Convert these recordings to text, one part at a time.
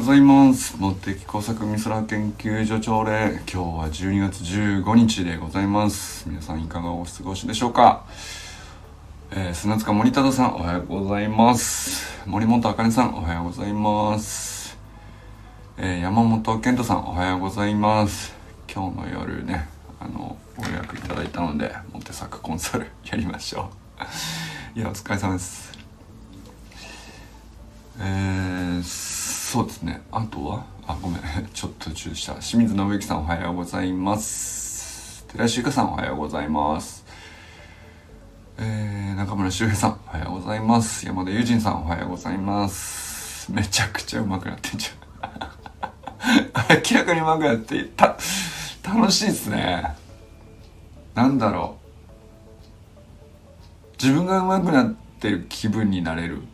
ございます。茂木工作美空研究所朝礼今日は12月15日でございます。皆さんいかがお過ごしでしょうか？えー、砂塚森忠さんおはようございます。森本あかねさんおはようございます。えー、山本健人さんおはようございます。今日の夜ねあのご予約いただいたのでモテサクコンサル やりましょう。いやお疲れ様です。えー、そうですね。あとは？あごめん。ちょっと中した。清水信之さんおはようございます。寺石ゆかさんおはようございます。えー、中村修平さんおはようございます。山田友人さんおはようございます。めちゃくちゃうまくなってんじゃん。明らかにうまくなってた。楽しいっすね。なんだろう。自分がうまくなってる気分になれる。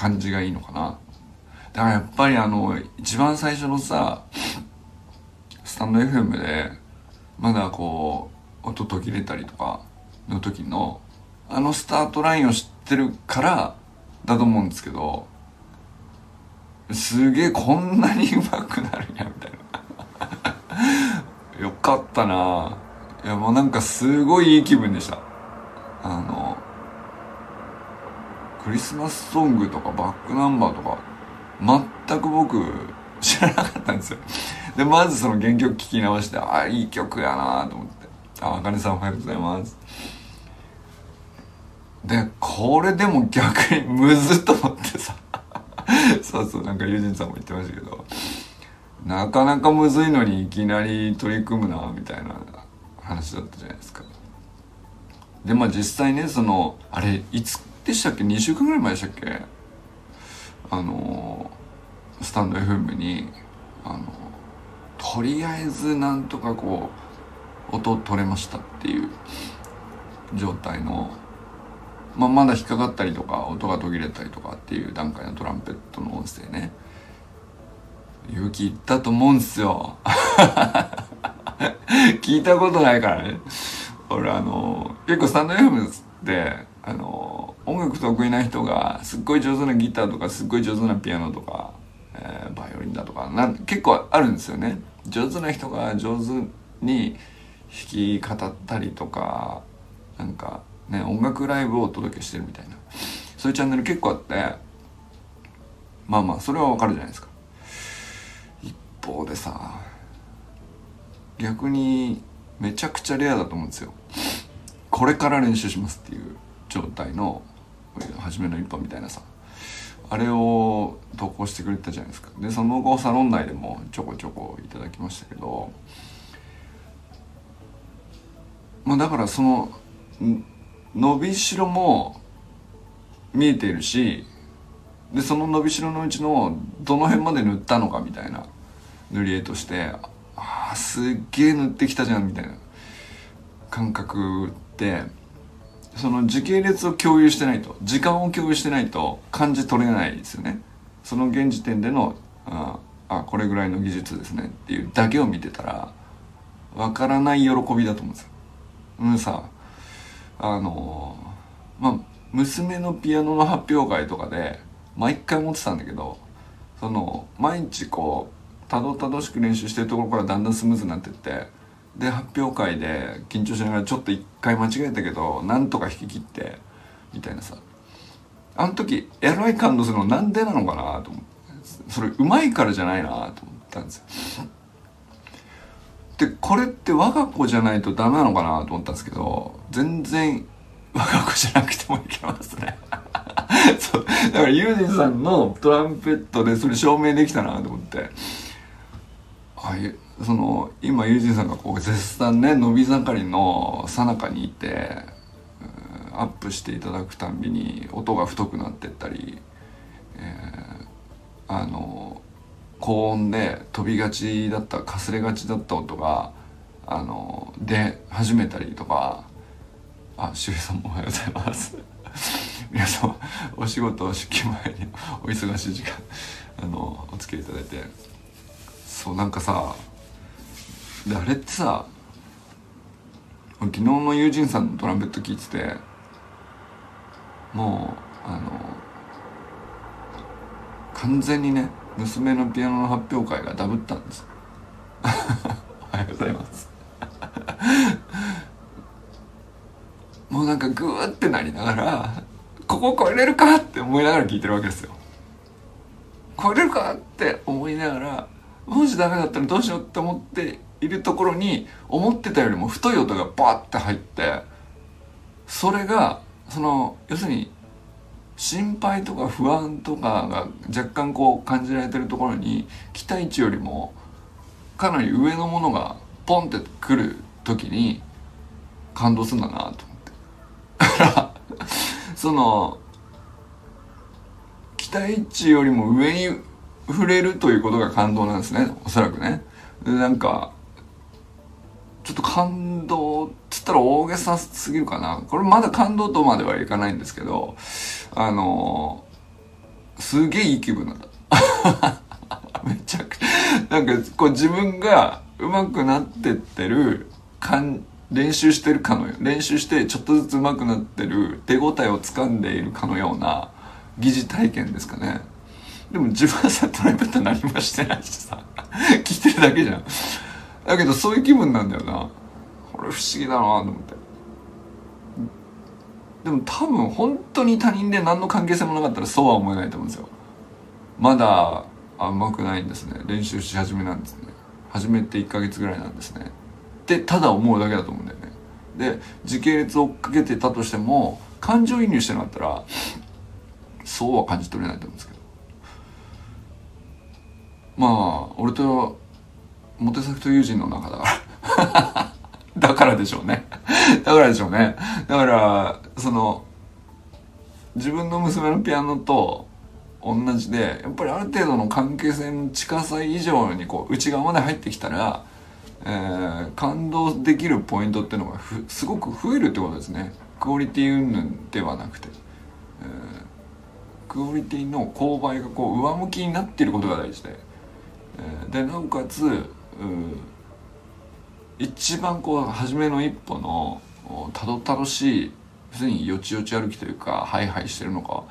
感じがいいのかな。だからやっぱりあの一番最初のさスタンド FM でまだこう音途切れたりとかの時のあのスタートラインを知ってるからだと思うんですけどすげえこんなに上手くなるんやみたいな。よかったな。いやもうなんかすごいいい気分でした。あのクリスマスソングとかバックナンバーとか全く僕知らなかったんですよ。でまずその原曲聴き直してああいい曲やなと思って。ああかねさんおはようございます。でこれでも逆にむずっと思ってさ。そうそうなんか友人さんも言ってましたけど。なかなかむずいのにいきなり取り組むなみたいな話だったじゃないですか。でまあ実際ねそのあれいつでしたっけ？2週間ぐらい前でしたっけ？あのスタンド FM にあのとりあえずなんとかこう音取れましたっていう状態の、まあ、まだ引っかかったりとか音が途切れたりとかっていう段階のトランペットの音声ね。勇気いったと思うんすよ。聞いたことないからね。俺あの結構スタンド FM ってあの音楽得意な人がすっごい上手なギターとかすっごい上手なピアノとか、えー、バイオリンだとかなん結構あるんですよね。上手な人が上手に弾き語ったりとかなんかね音楽ライブをお届けしてるみたいな。そういうチャンネル結構あってまあまあそれはわかるじゃないですか。一方でさ逆にめちゃくちゃレアだと思うんですよ。これから練習しますっていう状態の初めの一歩みたいなさ。あれを投稿してくれたじゃないですか。でその後サロン内でもちょこちょこいただきましたけど。まあだからその伸びしろも見えているしでその伸びしろのうちのどの辺まで塗ったのかみたいな塗り絵としてああすっげえ塗ってきたじゃんみたいな感覚ってその時系列を共有してないと時間を共有してないと感じ取れないですよね。その現時点でのああこれぐらいの技術ですね。っていうだけを見てたらわからない喜びだと思うんですよ。うんさあのまあ娘のピアノの発表会とかで毎回思ってたんだけどその毎日こうたどたどしく練習してるところからだんだんスムーズになってってで発表会で緊張しながらちょっと一回間違えたけどなんとか引き切ってみたいなさ。あの時エロい感動するのなんでなのかなと思って。それうまいからじゃないなと思ったんですよ。でこれって我が子じゃないとダメなのかなと思ったんですけど全然我が子じゃなくてもいけますね。そう。だからユージンさんのトランペットでそれ証明できたなと思って。ああい。その今ユージンさんがこう絶賛ね伸び盛りのさなかにいてアップしていただくたんびに音が太くなってったり、えー、あの高音で飛びがちだったかすれがちだった音があの出始めたりとかあ周平さんもおはようございます。皆様お仕事出勤前にお忙しい時間あのお付き合いいただいて。そうなんかさであれってさ昨日の友人さんのトランペット聞いててもうあの完全にね娘のピアノの発表会がダブったんです。おはようございます。もうなんかグーってなりながらここ超えれるかって思いながら聞いてるわけですよ。超えれるかって思いながらもしダメだったらどうしようって思っているところに思ってたよりも太い音がバッて入ってそれがその要するに心配とか不安とかが若干こう感じられてるところに期待値よりもかなり上のものがポンってくる時に感動するんだなと思って。その期待値よりも上に触れるということが感動なんですね。おそらくね。でなんかちょっと感動っつったら大げさすぎるかな。これまだ感動とまではいかないんですけどあのすげえいい気分なんだ。めちゃくちゃ。なんかこう自分が上手くなってってる感練習してるかのよ練習してちょっとずつ上手くなってる手応えをつかんでいるかのような疑似体験ですかね。でも自分はさトランペット何もしてないしさ。聞いてるだけじゃん。だけどそういう気分なんだよな。これ不思議だなと思って。でも多分本当に他人で何の関係性もなかったらそうは思えないと思うんですよ。まだあうまくないんですね。練習し始めなんですね。始めて1ヶ月ぐらいなんですね。ってただ思うだけだと思うんだよね。で時系列を追っかけてたとしても感情移入してなかったらそうは感じ取れないと思うんですけど。まあ俺とモテ作と友人の中だから。だからでしょうね。だからでしょうね。だからその自分の娘のピアノと同じでやっぱりある程度の関係性の近さ以上にこう内側まで入ってきたら、えー、感動できるポイントっていうのがすごく増えるってことですね。クオリティ云々ではなくて、えー、クオリティの勾配がこう上向きになっていることが大事で、でなおかつ一番こう初めの一歩のたどたどしい要するによちよち歩きというかハイハイしてるのか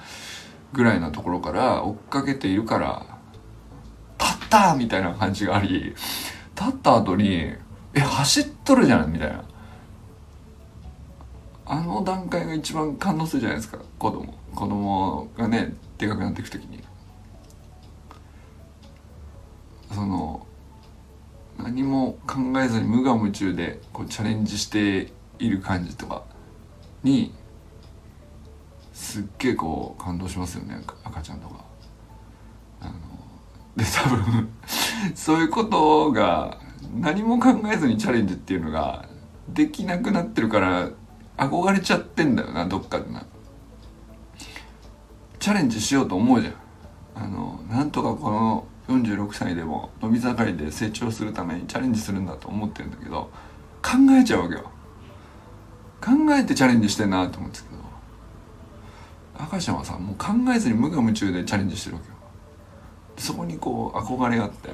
ぐらいなところから追っかけているから「立った!」みたいな感じがあり立った後に「え走っとるじゃん」みたいな。あの段階が一番感動するじゃないですか子供。子供がねでかくなっていく時に。その何も考えずに無我夢中でこうチャレンジしている感じとかにすっげえこう感動しますよね赤ちゃんとか。あので多分そういうことが何も考えずにチャレンジっていうのができなくなってるから憧れちゃってんだよなどっかでな。チャレンジしようと思うじゃん。あのなんとかこの46歳でも伸び盛りで成長するためにチャレンジするんだと思ってるんだけど考えちゃうわけよ。考えてチャレンジしてんなと思うんですけど赤ちゃんはさもう考えずに無我夢中でチャレンジしてるわけよ。そこにこう憧れがあって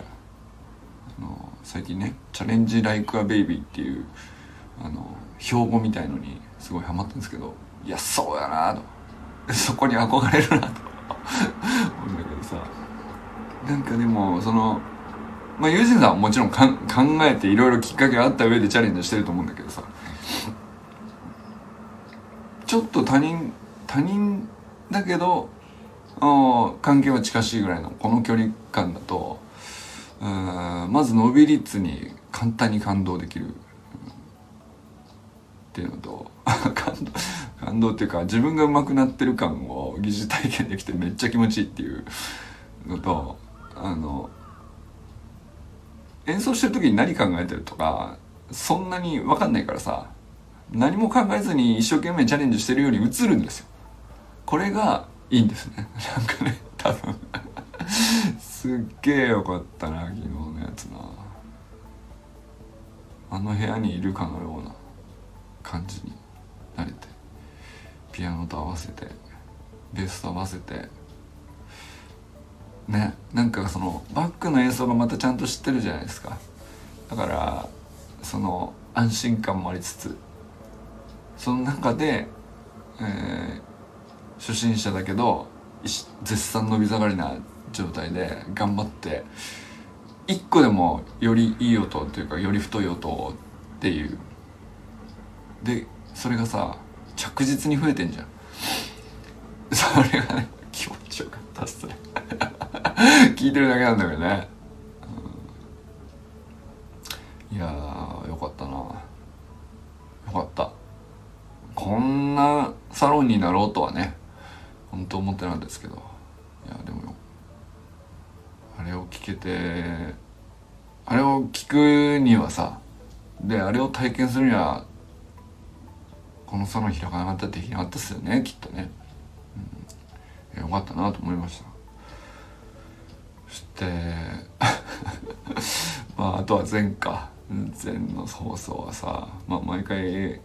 あの最近ね「チャレンジ・ライク・ア・ベイビー」っていうあの標語みたいのにすごいハマってるんですけどいやそうやなと。そこに憧れるなと。なんかでもそのまあ友人さんはもちろん考えていろいろきっかけがあった上でチャレンジしてると思うんだけどさ。ちょっと他人他人だけど関係は近しいぐらいのこの距離感だとまず伸び率に簡単に感動できる。っていうのと 感動感動っていうか自分が上手くなってる感を疑似体験できてめっちゃ気持ちいいっていうのとあの演奏してる時に何考えてるとかそんなに分かんないからさ何も考えずに一生懸命チャレンジしてるように映るんですよ。これがいいんですね。なんかね多分。すっげえよかったな昨日のやつな。あの部屋にいるかのような感じになれて。ピアノと合わせてベースと合わせてねなんかそのバックの演奏がまたちゃんと知ってるじゃないですか。だからその安心感もありつつその中で、えー、初心者だけど絶賛伸び盛りな状態で頑張って一個でもよりいい音というかより太い音っていう。でそれがさ着実に増えてんじゃん。それがね気持ちよかったっすね。聞いてるだけなんだけどね、うん、いやよかったな。よかった。こんなサロンになろうとはね本当思ってなかったですけど。いやでもあれを聞けてあれを聞くにはさであれを体験するにはこのサロン開かなかったらできなかったっすよねきっとね、うん、よかったなと思いました。して まああとは前か前の放送はさまあ毎回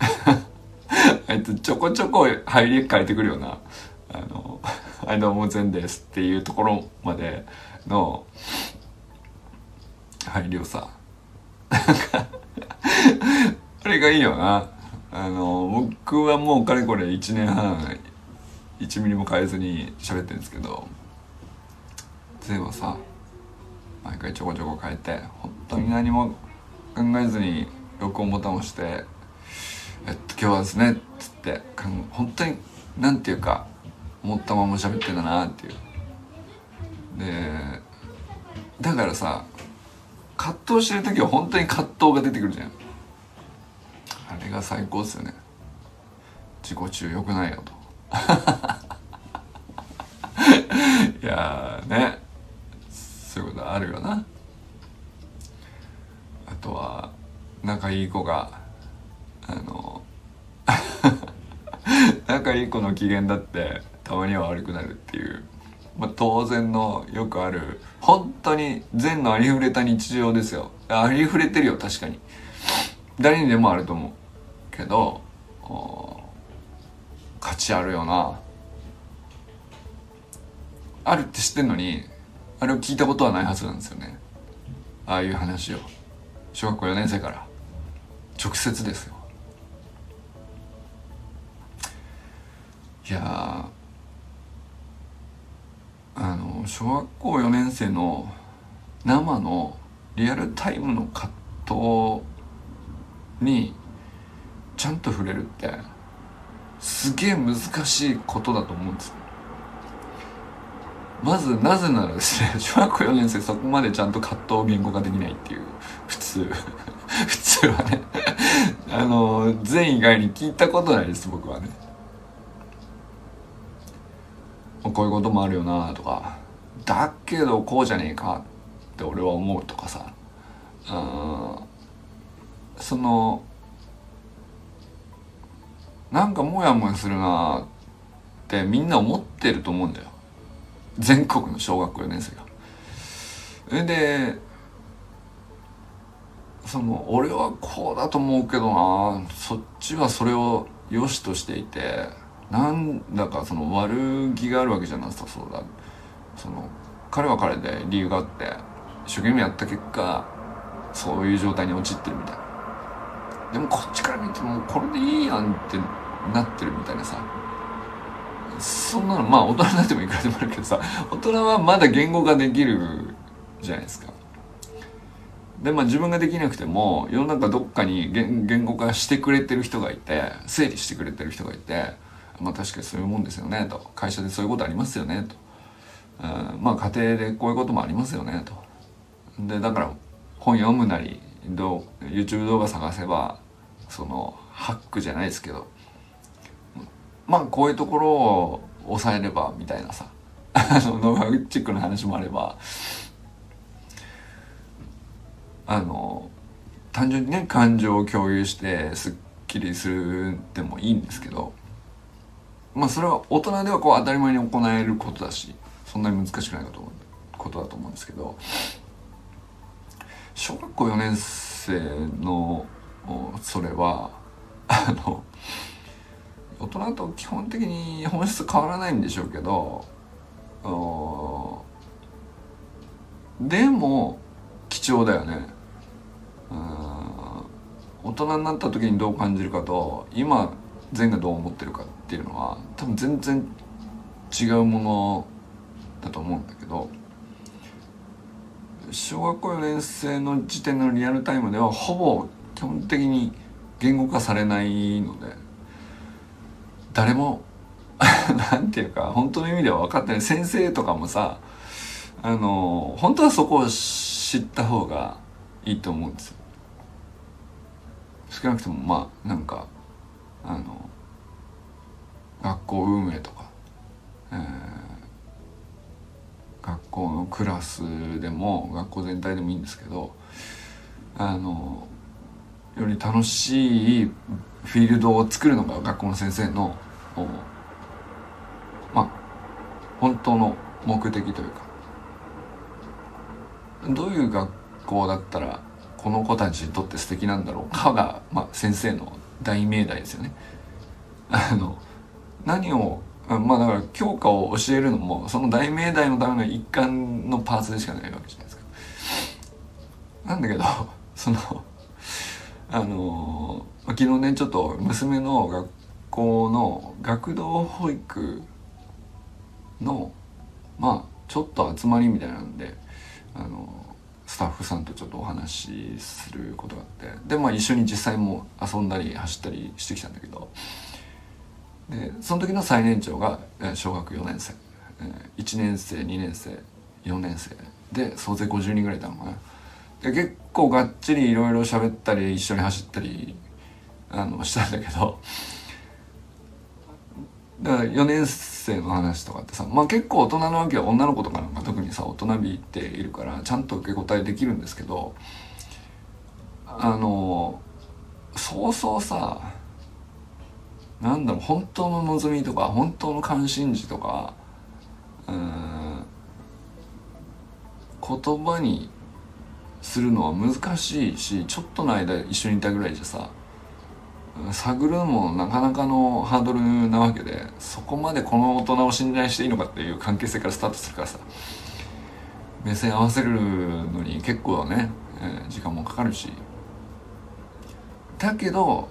あいつちょこちょこ入り変えてくるような「あの はいどうも善です」っていうところまでの配慮さあれがいいよな。あの僕はもうかれこれ1年半1ミリも変えずに喋ってるんですけど。ゼはさ毎回ちょこちょこ変えて本当に何も考えずに録音ボタンを押して「えっと今日はですね」っつって本当に何て言うか思ったまま喋ってんだなっていう。でだからさ葛藤してる時は本当に葛藤が出てくるじゃん。あれが最高っすよね。自己中良くないよと。いやね。そういうことあるよな。あとは仲いい子があの 仲いい子の機嫌だってたまには悪くなるっていう。まあ、当然のよくある本当に善のありふれた日常ですよ。ありふれてるよ確かに。誰にでもあると思うけど価値あるよな。あるって知ってんのにあれを聞いたことはないはずなんですよね。ああいう話を。小学校4年生から。直接ですよ。いやあの小学校4年生の生のリアルタイムの葛藤にちゃんと触れるってすげえ難しいことだと思うんですまずなぜならですね小学校4年生そこまでちゃんと葛藤を言語化できないっていう普通 普通はねあの全以外に聞いたことないです僕はね。こういうこともあるよなとかだけどこうじゃねえかって俺は思うとかさうんそのなんかモヤモヤするなってみんな思ってると思うんだよ。全国の小学校4年生が。それでその俺はこうだと思うけどな。そっちはそれを良しとしていてなんだかその悪気があるわけじゃなさそうだ。その彼は彼で理由があって一生懸命やった結果そういう状態に陥ってるみたい。でもこっちから見てもこれでいいやんってなってるみたいなさ。そんなのまあ大人になってもいくらでもあるけどさ大人はまだ言語ができるじゃないですか。でまあ自分ができなくても世の中どっかに言語化してくれてる人がいて整理してくれてる人がいてまあ確かにそういうもんですよねと。会社でそういうことありますよねと、うん、まあ家庭でこういうこともありますよねと。でだから本読むなりどう YouTube 動画探せばそのハックじゃないですけどまあこういうところを抑えればみたいなさあのノウハウチックの話もあればあの単純にね感情を共有してすっきりするでもいいんですけどまあそれは大人ではこう当たり前に行えることだしそんなに難しくないこと思うことだと思うんですけど小学校4年生のそれはあの大人と基本的に本質変わらないんでしょうけどでも貴重だよね。大人になった時にどう感じるかと今全がどう思ってるかっていうのは多分全然違うものだと思うんだけど小学校4年生の時点のリアルタイムではほぼ基本的に言語化されないので誰も なんていうか本当の意味では分かってない。先生とかもさあの本当はそこを知った方がいいと思うんですよ。少なくともまあなんかあの学校運営とか、えー、学校のクラスでも学校全体でもいいんですけどあのより楽しいフィールドを作るのが学校の先生のまあ本当の目的というかどういう学校だったらこの子たちにとって素敵なんだろうかが、まあ、先生の大命題ですよね。あの何をまあだから教科を教えるのもその大命題のための一環のパーツでしかないわけじゃないですか。なんだけどそのあの昨日ねちょっと娘の学校校の学童保育のまあちょっと集まりみたいなんであのスタッフさんとちょっとお話しすることがあってでまあ一緒に実際も遊んだり走ったりしてきたんだけどでその時の最年長が小学4年生1年生2年生4年生で総勢50人ぐらいいたのかな。で結構がっちりいろいろ喋ったり一緒に走ったりあのしたんだけどだから4年生の話とかってさまあ結構大人のわけは女の子とかなんか特にさ大人びっているからちゃんと受け答えできるんですけどあのそうそうさなんだろう本当の望みとか本当の関心事とかうん言葉にするのは難しいしちょっとの間一緒にいたぐらいじゃさ探るのもなかなかのハードルなわけでそこまでこの大人を信頼していいのかっていう関係性からスタートするからさ目線合わせるのに結構ね、えー、時間もかかるし。だけど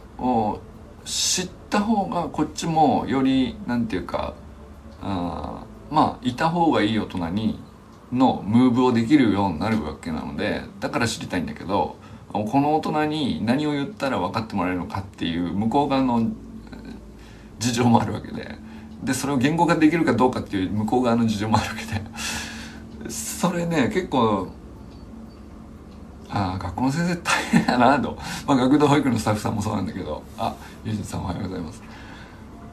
知った方がこっちもよりなんていうかあまあいた方がいい大人にのムーブをできるようになるわけなのでだから知りたいんだけどこの大人に何を言ったら分かってもらえるのかっていう向こう側の事情もあるわけで。でそれを言語化できるかどうかっていう向こう側の事情もあるわけで。それね結構ああ学校の先生大変やなと、まあ、学童保育のスタッフさんもそうなんだけど。あゆうじさんおはようございます。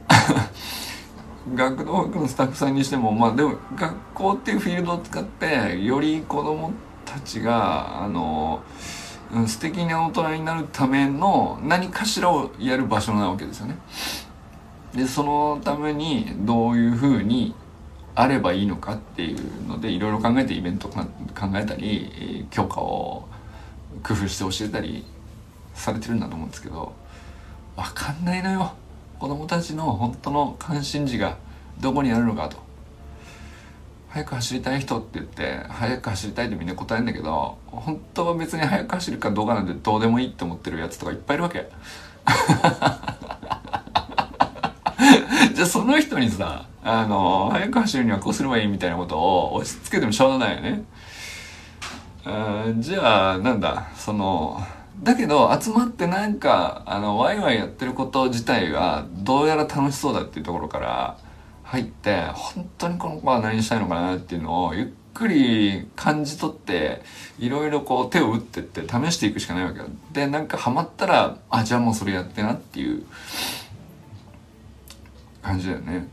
学童保育のスタッフさんにしてもまあでも学校っていうフィールドを使ってより子どもたちがあの素敵な大人になるための何かしらをやる場所なわけですよね。でそのためにどういうふうにあればいいのかっていうのでいろいろ考えてイベント考えたり教科を工夫して教えたりされてるんだと思うんですけど分かんないのよ子供たちの本当の関心事がどこにあるのかと早く走りたい人って言って早く走りたいってみんな答えるんだけど本当は別に早く走るかどうかなんてどうでもいいって思ってるやつとかいっぱいいるわけ。じゃあその人にさあの早く走るにはこうすればいいみたいなことを押し付けてもしょうがないよね。あじゃあなんだそのだけど集まってなんかあのワイワイやってること自体がどうやら楽しそうだっていうところから入って本当にこの子は何したいのかなっていうのをゆっくり感じ取っていろいろこう手を打ってって試していくしかないわけよ。でなんかハマったらあじゃあもうそれやってなっていう感じだよね。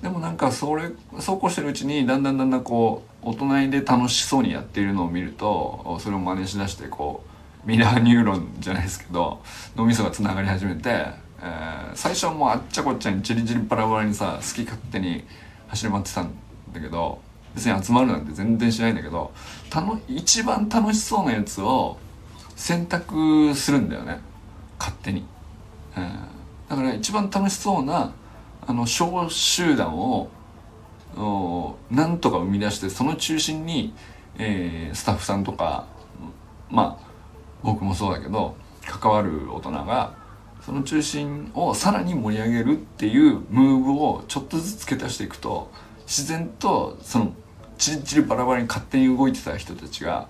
でもなんかそれそうこうしてるうちにだんだんだんだんこう大人で楽しそうにやっているのを見るとそれを真似しだしてこうミラーニューロンじゃないですけど脳みそがつながり始めてえー、最初はもうあっちゃこっちゃにチリチリバラバラにさ好き勝手に走り回ってたんだけど別に集まるなんて全然しないんだけどたの一番楽しそうなやつを選択するんだよね。勝手に、えー、だから一番楽しそうなあの小集団をなんとか生み出してその中心に、えー、スタッフさんとかまあ僕もそうだけど関わる大人がその中心をさらに盛り上げるっていうムーブをちょっとずつ付け足していくと自然とそのチリチリバラバラに勝手に動いてた人たちが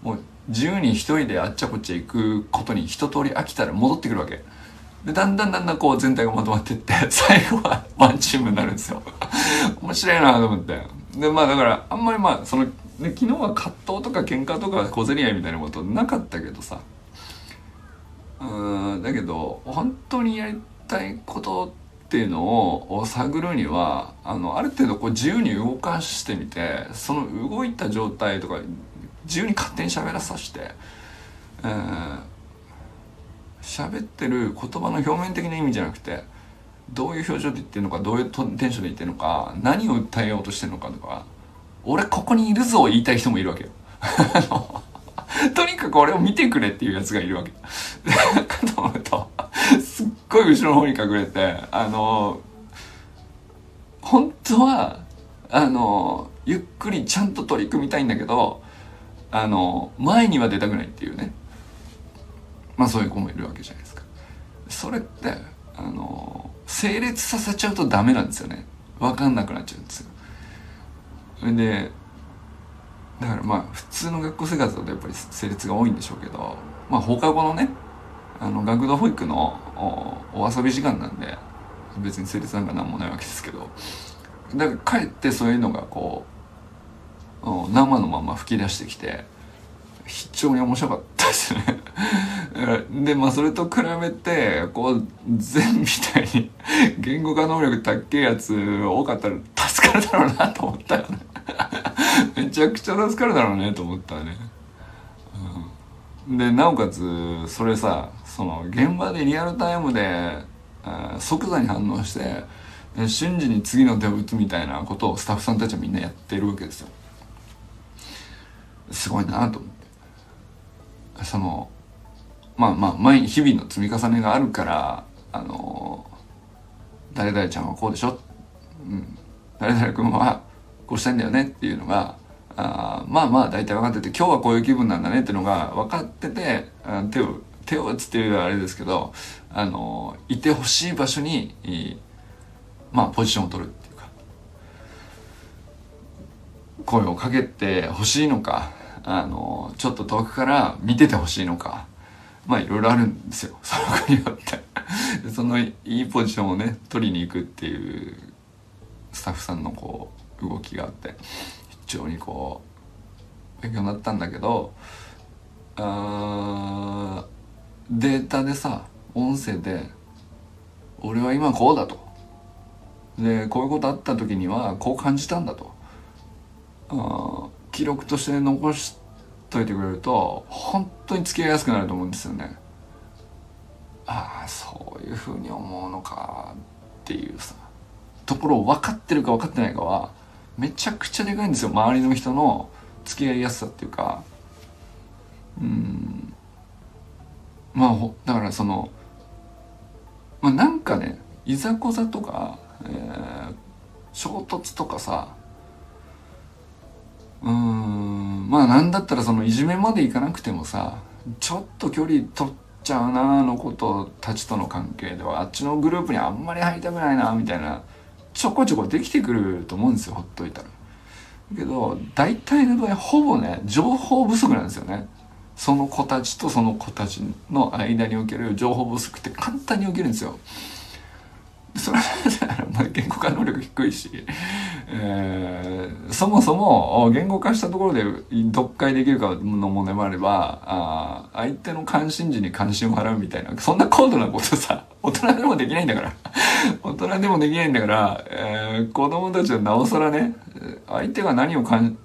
もう自由に一人であっちゃこっちゃ行くことに一通り飽きたら戻ってくるわけ。でだんだんだんだんこう全体がまとまってって 最後はワンチームになるんですよ。面白いなと思って。でまあだからあんまりまあその、ね、昨日は葛藤とか喧嘩とか小競り合いみたいなことなかったけどさ。うんだけど本当にやりたいことっていうのを探るにはあのある程度こう自由に動かしてみてその動いた状態とか自由に勝手に喋らさせて喋ってる言葉の表面的な意味じゃなくてどういう表情で言ってるのかどういうテンションで言ってるのか何を訴えようとしてるのかとか俺ここにいるぞ言いたい人もいるわけよ。とにかく俺を見てくれっていうやつがいるわけ。かと思うと、すっごい後ろの方に隠れて、あの、本当は、あの、ゆっくりちゃんと取り組みたいんだけど、あの、前には出たくないっていうね。まあそういう子もいるわけじゃないですか。それって、あの、整列させちゃうとダメなんですよね。わかんなくなっちゃうんですよ。で、だからまあ普通の学校生活だとやっぱり成立が多いんでしょうけどまあ放課後のねあの学童保育のお遊び時間なんで別に成立なんか何もないわけですけど。だからかえってそういうのがこう生のまま吹き出してきて非常に面白かったですね。でまあそれと比べてこう善みたいに言語化能力高えやつ多かったら助かるだろうなと思ったよね。めちゃくちゃ助かるだろうねと思ったね、うん、でなおかつそれさその現場でリアルタイムで即座に反応して瞬時に次の手を打つみたいなことをスタッフさんたちはみんなやってるわけですよ。すごいなと思って。そのまあまあ毎日々の積み重ねがあるからあの誰々ちゃんはこうでしょ、うん、誰々君はこうしたいんだよねっていうのがあまあまあ大体分かってて今日はこういう気分なんだねっていうのが分かってて手を手を打つっていうのはあれですけどあのいてほしい場所にまあポジションを取るっていうか声をかけてほしいのかあのちょっと遠くから見ててほしいのかまあいろいろあるんですよ。その子によって。そのいいポジションをね取りに行くっていうスタッフさんのこう動きがあって非常にこう勉強になったんだけどあデータでさ音声で「俺は今こうだ」と。でこういうことあった時にはこう感じたんだとあ記録として残しといてくれると本当に付き合いやすくなると思うんですよね。ああそういうふうに思うのかっていうさところを分かってるか分かってないかはめちゃくちゃでかいんですよ。周りの人の付き合いやすさっていうか。うん。まあだからそのまあなんかねいざこざとか、えー、衝突とかさ。うん。まあなんだったらそのいじめまでいかなくてもさちょっと距離取っちゃうなあのことたちとの関係では。あっちのグループにあんまり入りたくないなみたいなちょこちょこできてくると思うんですよほっといたら。けど大体の場合ほぼね情報不足なんですよね。その子たちとその子たちの間における情報不足って簡単に起きるんですよ。それはまあ言語化能力低いし、えー、そもそも言語化したところで読解できるかの問題もあればあ相手の関心事に関心を払うみたいなそんな高度なことさ 大人でもできないんだから。大人でもできないんだから、えー、子供たちはなおさらね相手が何をかん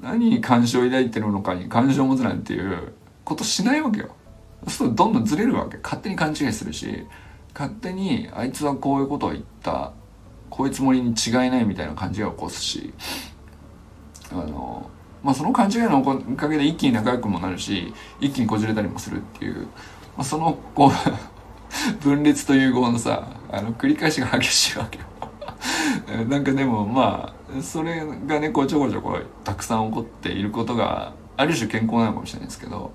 何に関心を抱いてるのかに関心を持つなんていうことしないわけよ。そうするとどんどんずれるわけ。勝手に勘違いするし勝手にあいつはこういうことを言った。こういうつもりに違いないみたいな感じが起こすしあのまあその勘違いのおかげで一気に仲良くもなるし一気にこじれたりもするっていう、まあ、そのこう 分裂と融合のさあの繰り返しが激しいわけよ。なんかでもまあそれがねこうちょこちょこたくさん起こっていることがある種健康なのかもしれないですけど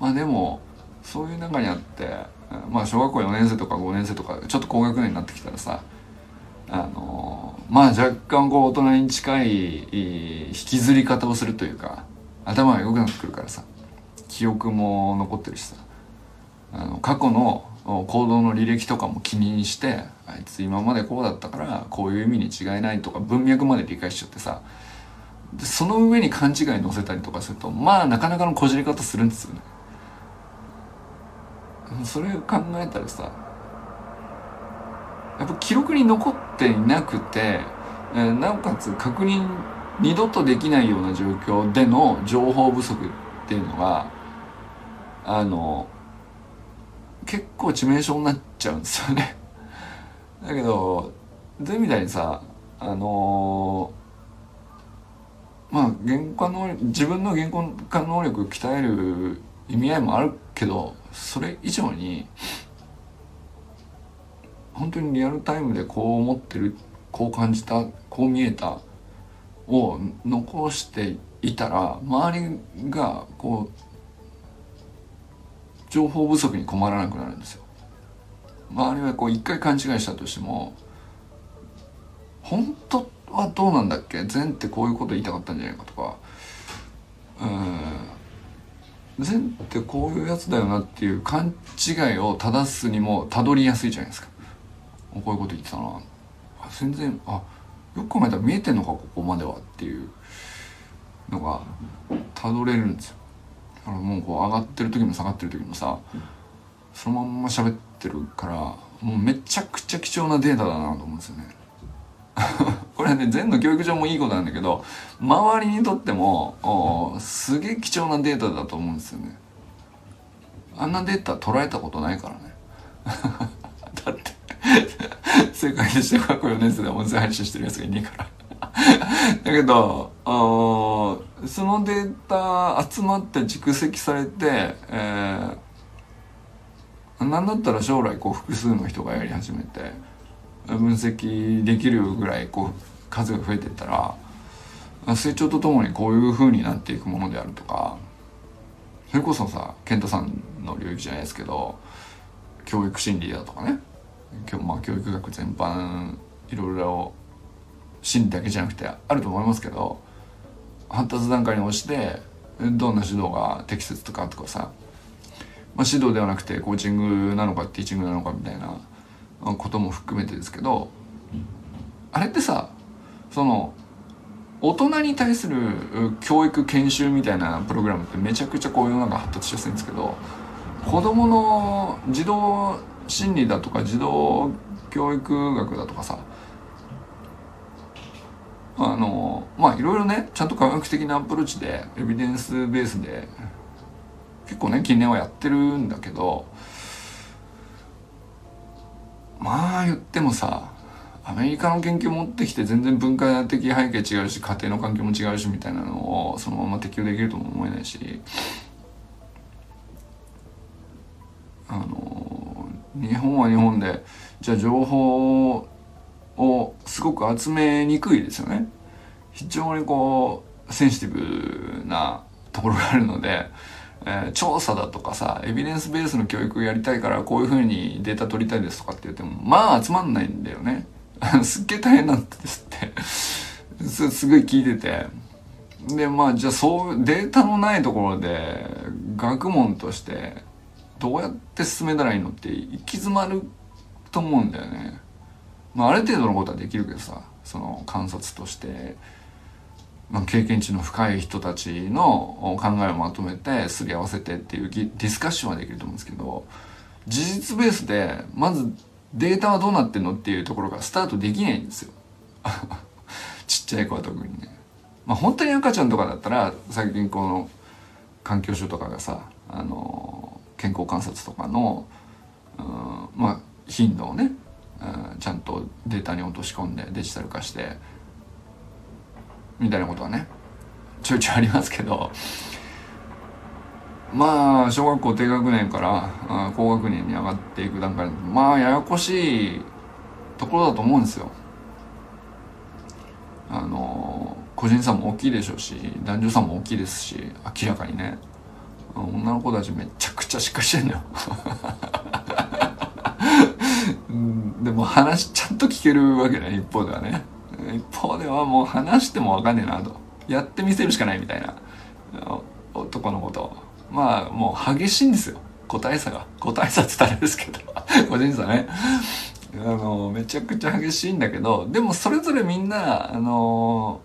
まあでもそういう中にあってまあ小学校4年生とか5年生とかちょっと高学年になってきたらさあのまあ若干こう大人に近い引きずり方をするというか頭が良くなってくるからさ。記憶も残ってるしさ。あの過去の行動の履歴とかも気にしてあいつ今までこうだったからこういう意味に違いないとか文脈まで理解しちゃってさ。でその上に勘違い乗せたりとかするとまあなかなかのこじり方するんですよね。それ考えたらさやっぱ記録に残っていなくて、えー、なおかつ確認二度とできないような状況での情報不足っていうのがあの結構致命傷になっちゃうんですよね。だけどゼみたいにさあのー、まあ言語化能自分の言語化能力を鍛える意味合いもあるけどそれ以上に本当にリアルタイムでこう思ってるこう感じたこう見えたを残していたら周りがこう情報不足に困らなくなるんですよ。周りはこう一回勘違いしたとしても本当はどうなんだっけ？善ってこういうこと言いたかったんじゃないかとかうん善ってこういうやつだよなっていう勘違いを正すにもたどりやすいじゃないですかこういうこと言ってたな。全然あよく考えたら見えてんのかここまではっていうのがたどれるんですよ。だからもうこう上がってる時も下がってる時もさそのまんま喋ってるからもうめちゃくちゃ貴重なデータだなと思うんですよね。これはね全の教育上もいいことなんだけど周りにとってもすげえ貴重なデータだと思うんですよね。あんなデータ捉えたことないからね。だって 世界でして過去4年生で音声配信してるやつがいねえから。だけどそのデータ集まって蓄積されて、えー、なんだったら将来こう複数の人がやり始めて分析できるぐらいこう数が増えてったら成長とともにこういう風になっていくものであるとかそれこそさ健太さんの領域じゃないですけど教育心理だとかね。今日まあ、教育学全般いろいろ心理だけじゃなくてあると思いますけど発達段階に応じてどんな指導が適切とかとかさ、まあ、指導ではなくてコーチングなのかティーチングなのかみたいなことも含めてですけどあれってさその大人に対する教育研修みたいなプログラムってめちゃくちゃこう世の中発達しやすいんですけど子供の児童心理だとか児童教育学だとかさあのまあいろいろねちゃんと科学的なアプローチでエビデンスベースで結構ね近年はやってるんだけどまあ言ってもさアメリカの研究持ってきて全然文化的背景違うし家庭の環境も違うしみたいなのをそのまま適用できるとも思えないしあの日本は日本でじゃあ情報をすごく集めにくいですよね。非常にこうセンシティブなところがあるので、えー、調査だとかさエビデンスベースの教育をやりたいからこういうふうにデータ取りたいですとかって言ってもまあ集まんないんだよね。すっげえ大変なんですって。すすごい聞いてて。でまあじゃあそうデータのないところで学問としてどうやって進めたらいいのって行き詰まると思うんだよねまあ、ある程度のことはできるけどさその観察として、まあ、経験値の深い人たちの考えをまとめてすり合わせてっていうディスカッションはできると思うんですけど事実ベースでまずデータはどうなってんのっていうところからスタートできないんですよ ちっちゃい子は特にね。まあ、本当に赤ちゃんとかだったら最近この環境省とかがさあの健康観察とかの、うん、まあ頻度をねちゃんとデータに落とし込んでデジタル化してみたいなことはねちょいちょいありますけどまあ小学校低学年から高学年に上がっていく段階でまあややこしいところだと思うんですよ。あの個人差も大きいでしょうし男女差も大きいですし明らかにね女の子たちめちゃくちゃしっかりしてんだよ。でも話ちゃんと聞けるわけね一方ではね。一方ではもう話しても分かんねえなと。やってみせるしかないみたいな。男のことまあもう激しいんですよ。個体差が。個体差って言ったらですけど。個人差ね。あのめちゃくちゃ激しいんだけどでもそれぞれみんなあの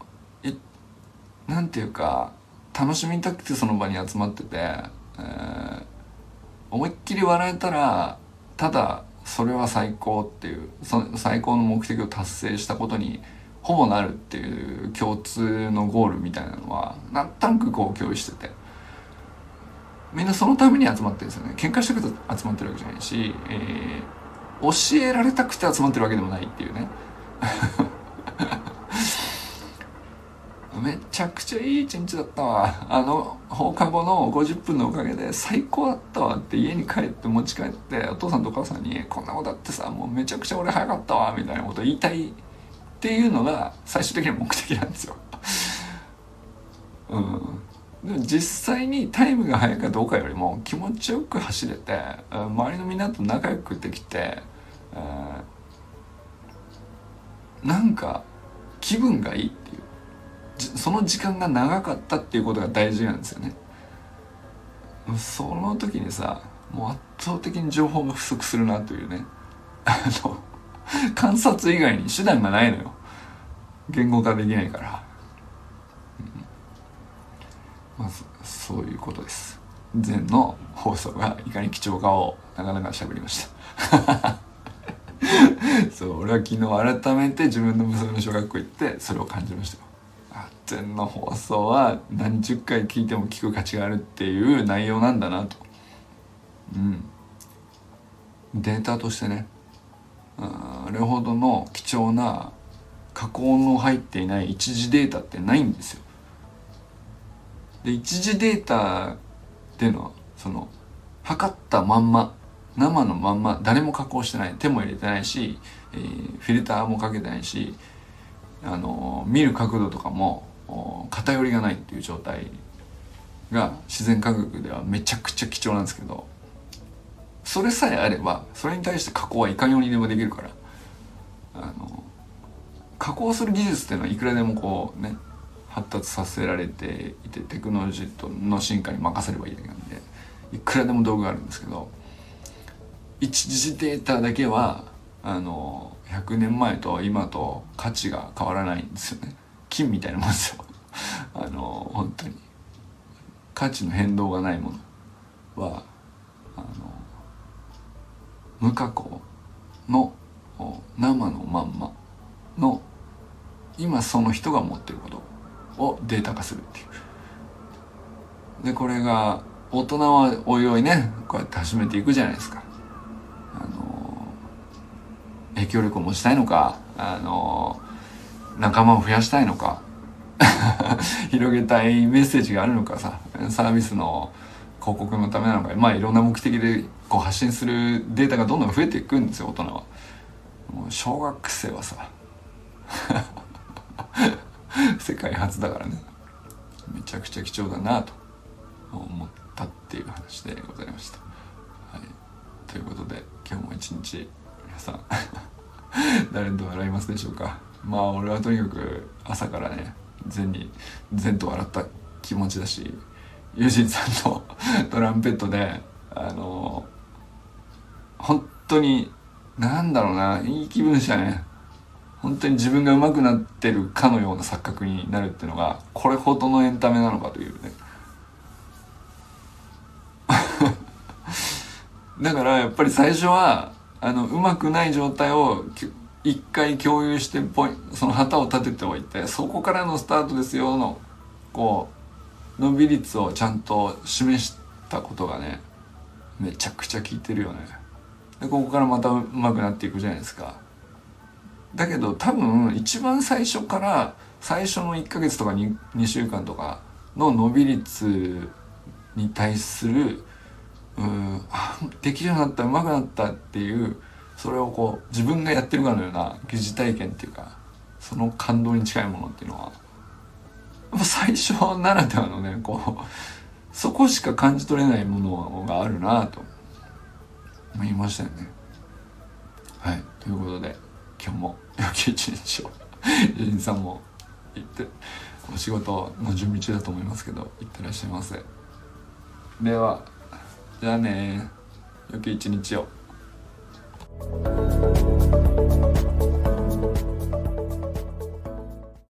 なんていうか楽しみたくてその場に集まってて、えー、思いっきり笑えたらただそれは最高っていうそ最高の目的を達成したことにほぼなるっていう共通のゴールみたいなのはなんとなくこう共有してて。みんなそのために集まってるんですよね。喧嘩したくて集まってるわけじゃないし、えー、教えられたくて集まってるわけでもないっていうね。めちゃくちゃいい一日だったわ。あの放課後の50分のおかげで最高だったわって家に帰って持ち帰ってお父さんとお母さんにこんなことあってさもうめちゃくちゃ俺早かったわみたいなこと言いたいっていうのが最終的には目的なんですよ。うん。でも実際にタイムが速いかどうかよりも気持ちよく走れて周りのみんなと仲良くできて、なんか気分がいいっていうその時間が長かったっていうことが大事なんですよね。その時にさもう圧倒的に情報が不足するなというね。あの観察以外に手段がないのよ。言語化できないから、うん、まずそういうことです。前の放送がいかに貴重かをなかなか喋りました。そう俺は昨日改めて自分の娘の小学校行ってそれを感じましたよ。前の放送は何十回聞いても聞く価値があるっていう内容なんだなと。うん。データとしてね。あれほどの貴重な加工の入っていない一次データってないんですよ。で一次データっていうのはその測ったまんま生のまんま誰も加工してない。手も入れてないし、えー、フィルターもかけてないしあの見る角度とかも偏りがないっていう状態が自然科学ではめちゃくちゃ貴重なんですけどそれさえあればそれに対して加工はいかようにでもできるからあの加工する技術っていうのはいくらでもこうね発達させられていてテクノロジーの進化に任せればいいだけなんでいくらでも道具があるんですけど一時データだけはあの100年前と今と価値が変わらないんですよね。金みたいなもんですよ。あの本当に。価値の変動がないものはあの無加工の生のまんまの今その人が持ってることをデータ化するっていう。でこれが大人はおいおいねこうやって始めていくじゃないですか。あの影響力を持ちたいのかあの仲間を増やしたいのか。広げたいメッセージがあるのかさ。サービスの広告のためなのか。まあいろんな目的でこう発信するデータがどんどん増えていくんですよ大人は。もう小学生はさ。世界初だからね。めちゃくちゃ貴重だなと。思ったっていう話でございました、はい、ということで今日も一日皆さん 誰と笑いますでしょうか。まあ俺はとにかく朝からね善に善と笑った気持ちだしユジンさんの トランペットであの本当になんだろうないい気分でしたね。本当に自分が上手くなってるかのような錯覚になるっていうのがこれほどのエンタメなのかというね。だからやっぱり最初はあの上手くない状態を一回共有してポイその旗を立てておいてそこからのスタートですよのこう伸び率をちゃんと示したことがねめちゃくちゃ効いてるよね。でここからまた上手くなっていくじゃないですか。だけど多分一番最初から最初の1ヶ月とか 2, 2週間とかの伸び率に対するうんできるようになった上手くなったっていうそれをこう自分がやってるかのような疑似体験っていうかその感動に近いものっていうのは最初ならではのねこうそこしか感じ取れないものがあるなと思いましたよね。はい。ということで今日も良き一日をジェンさんも行ってお仕事の準備中だと思いますけど行ってらっしゃいませ。ではじゃあね良き一日を。Thank you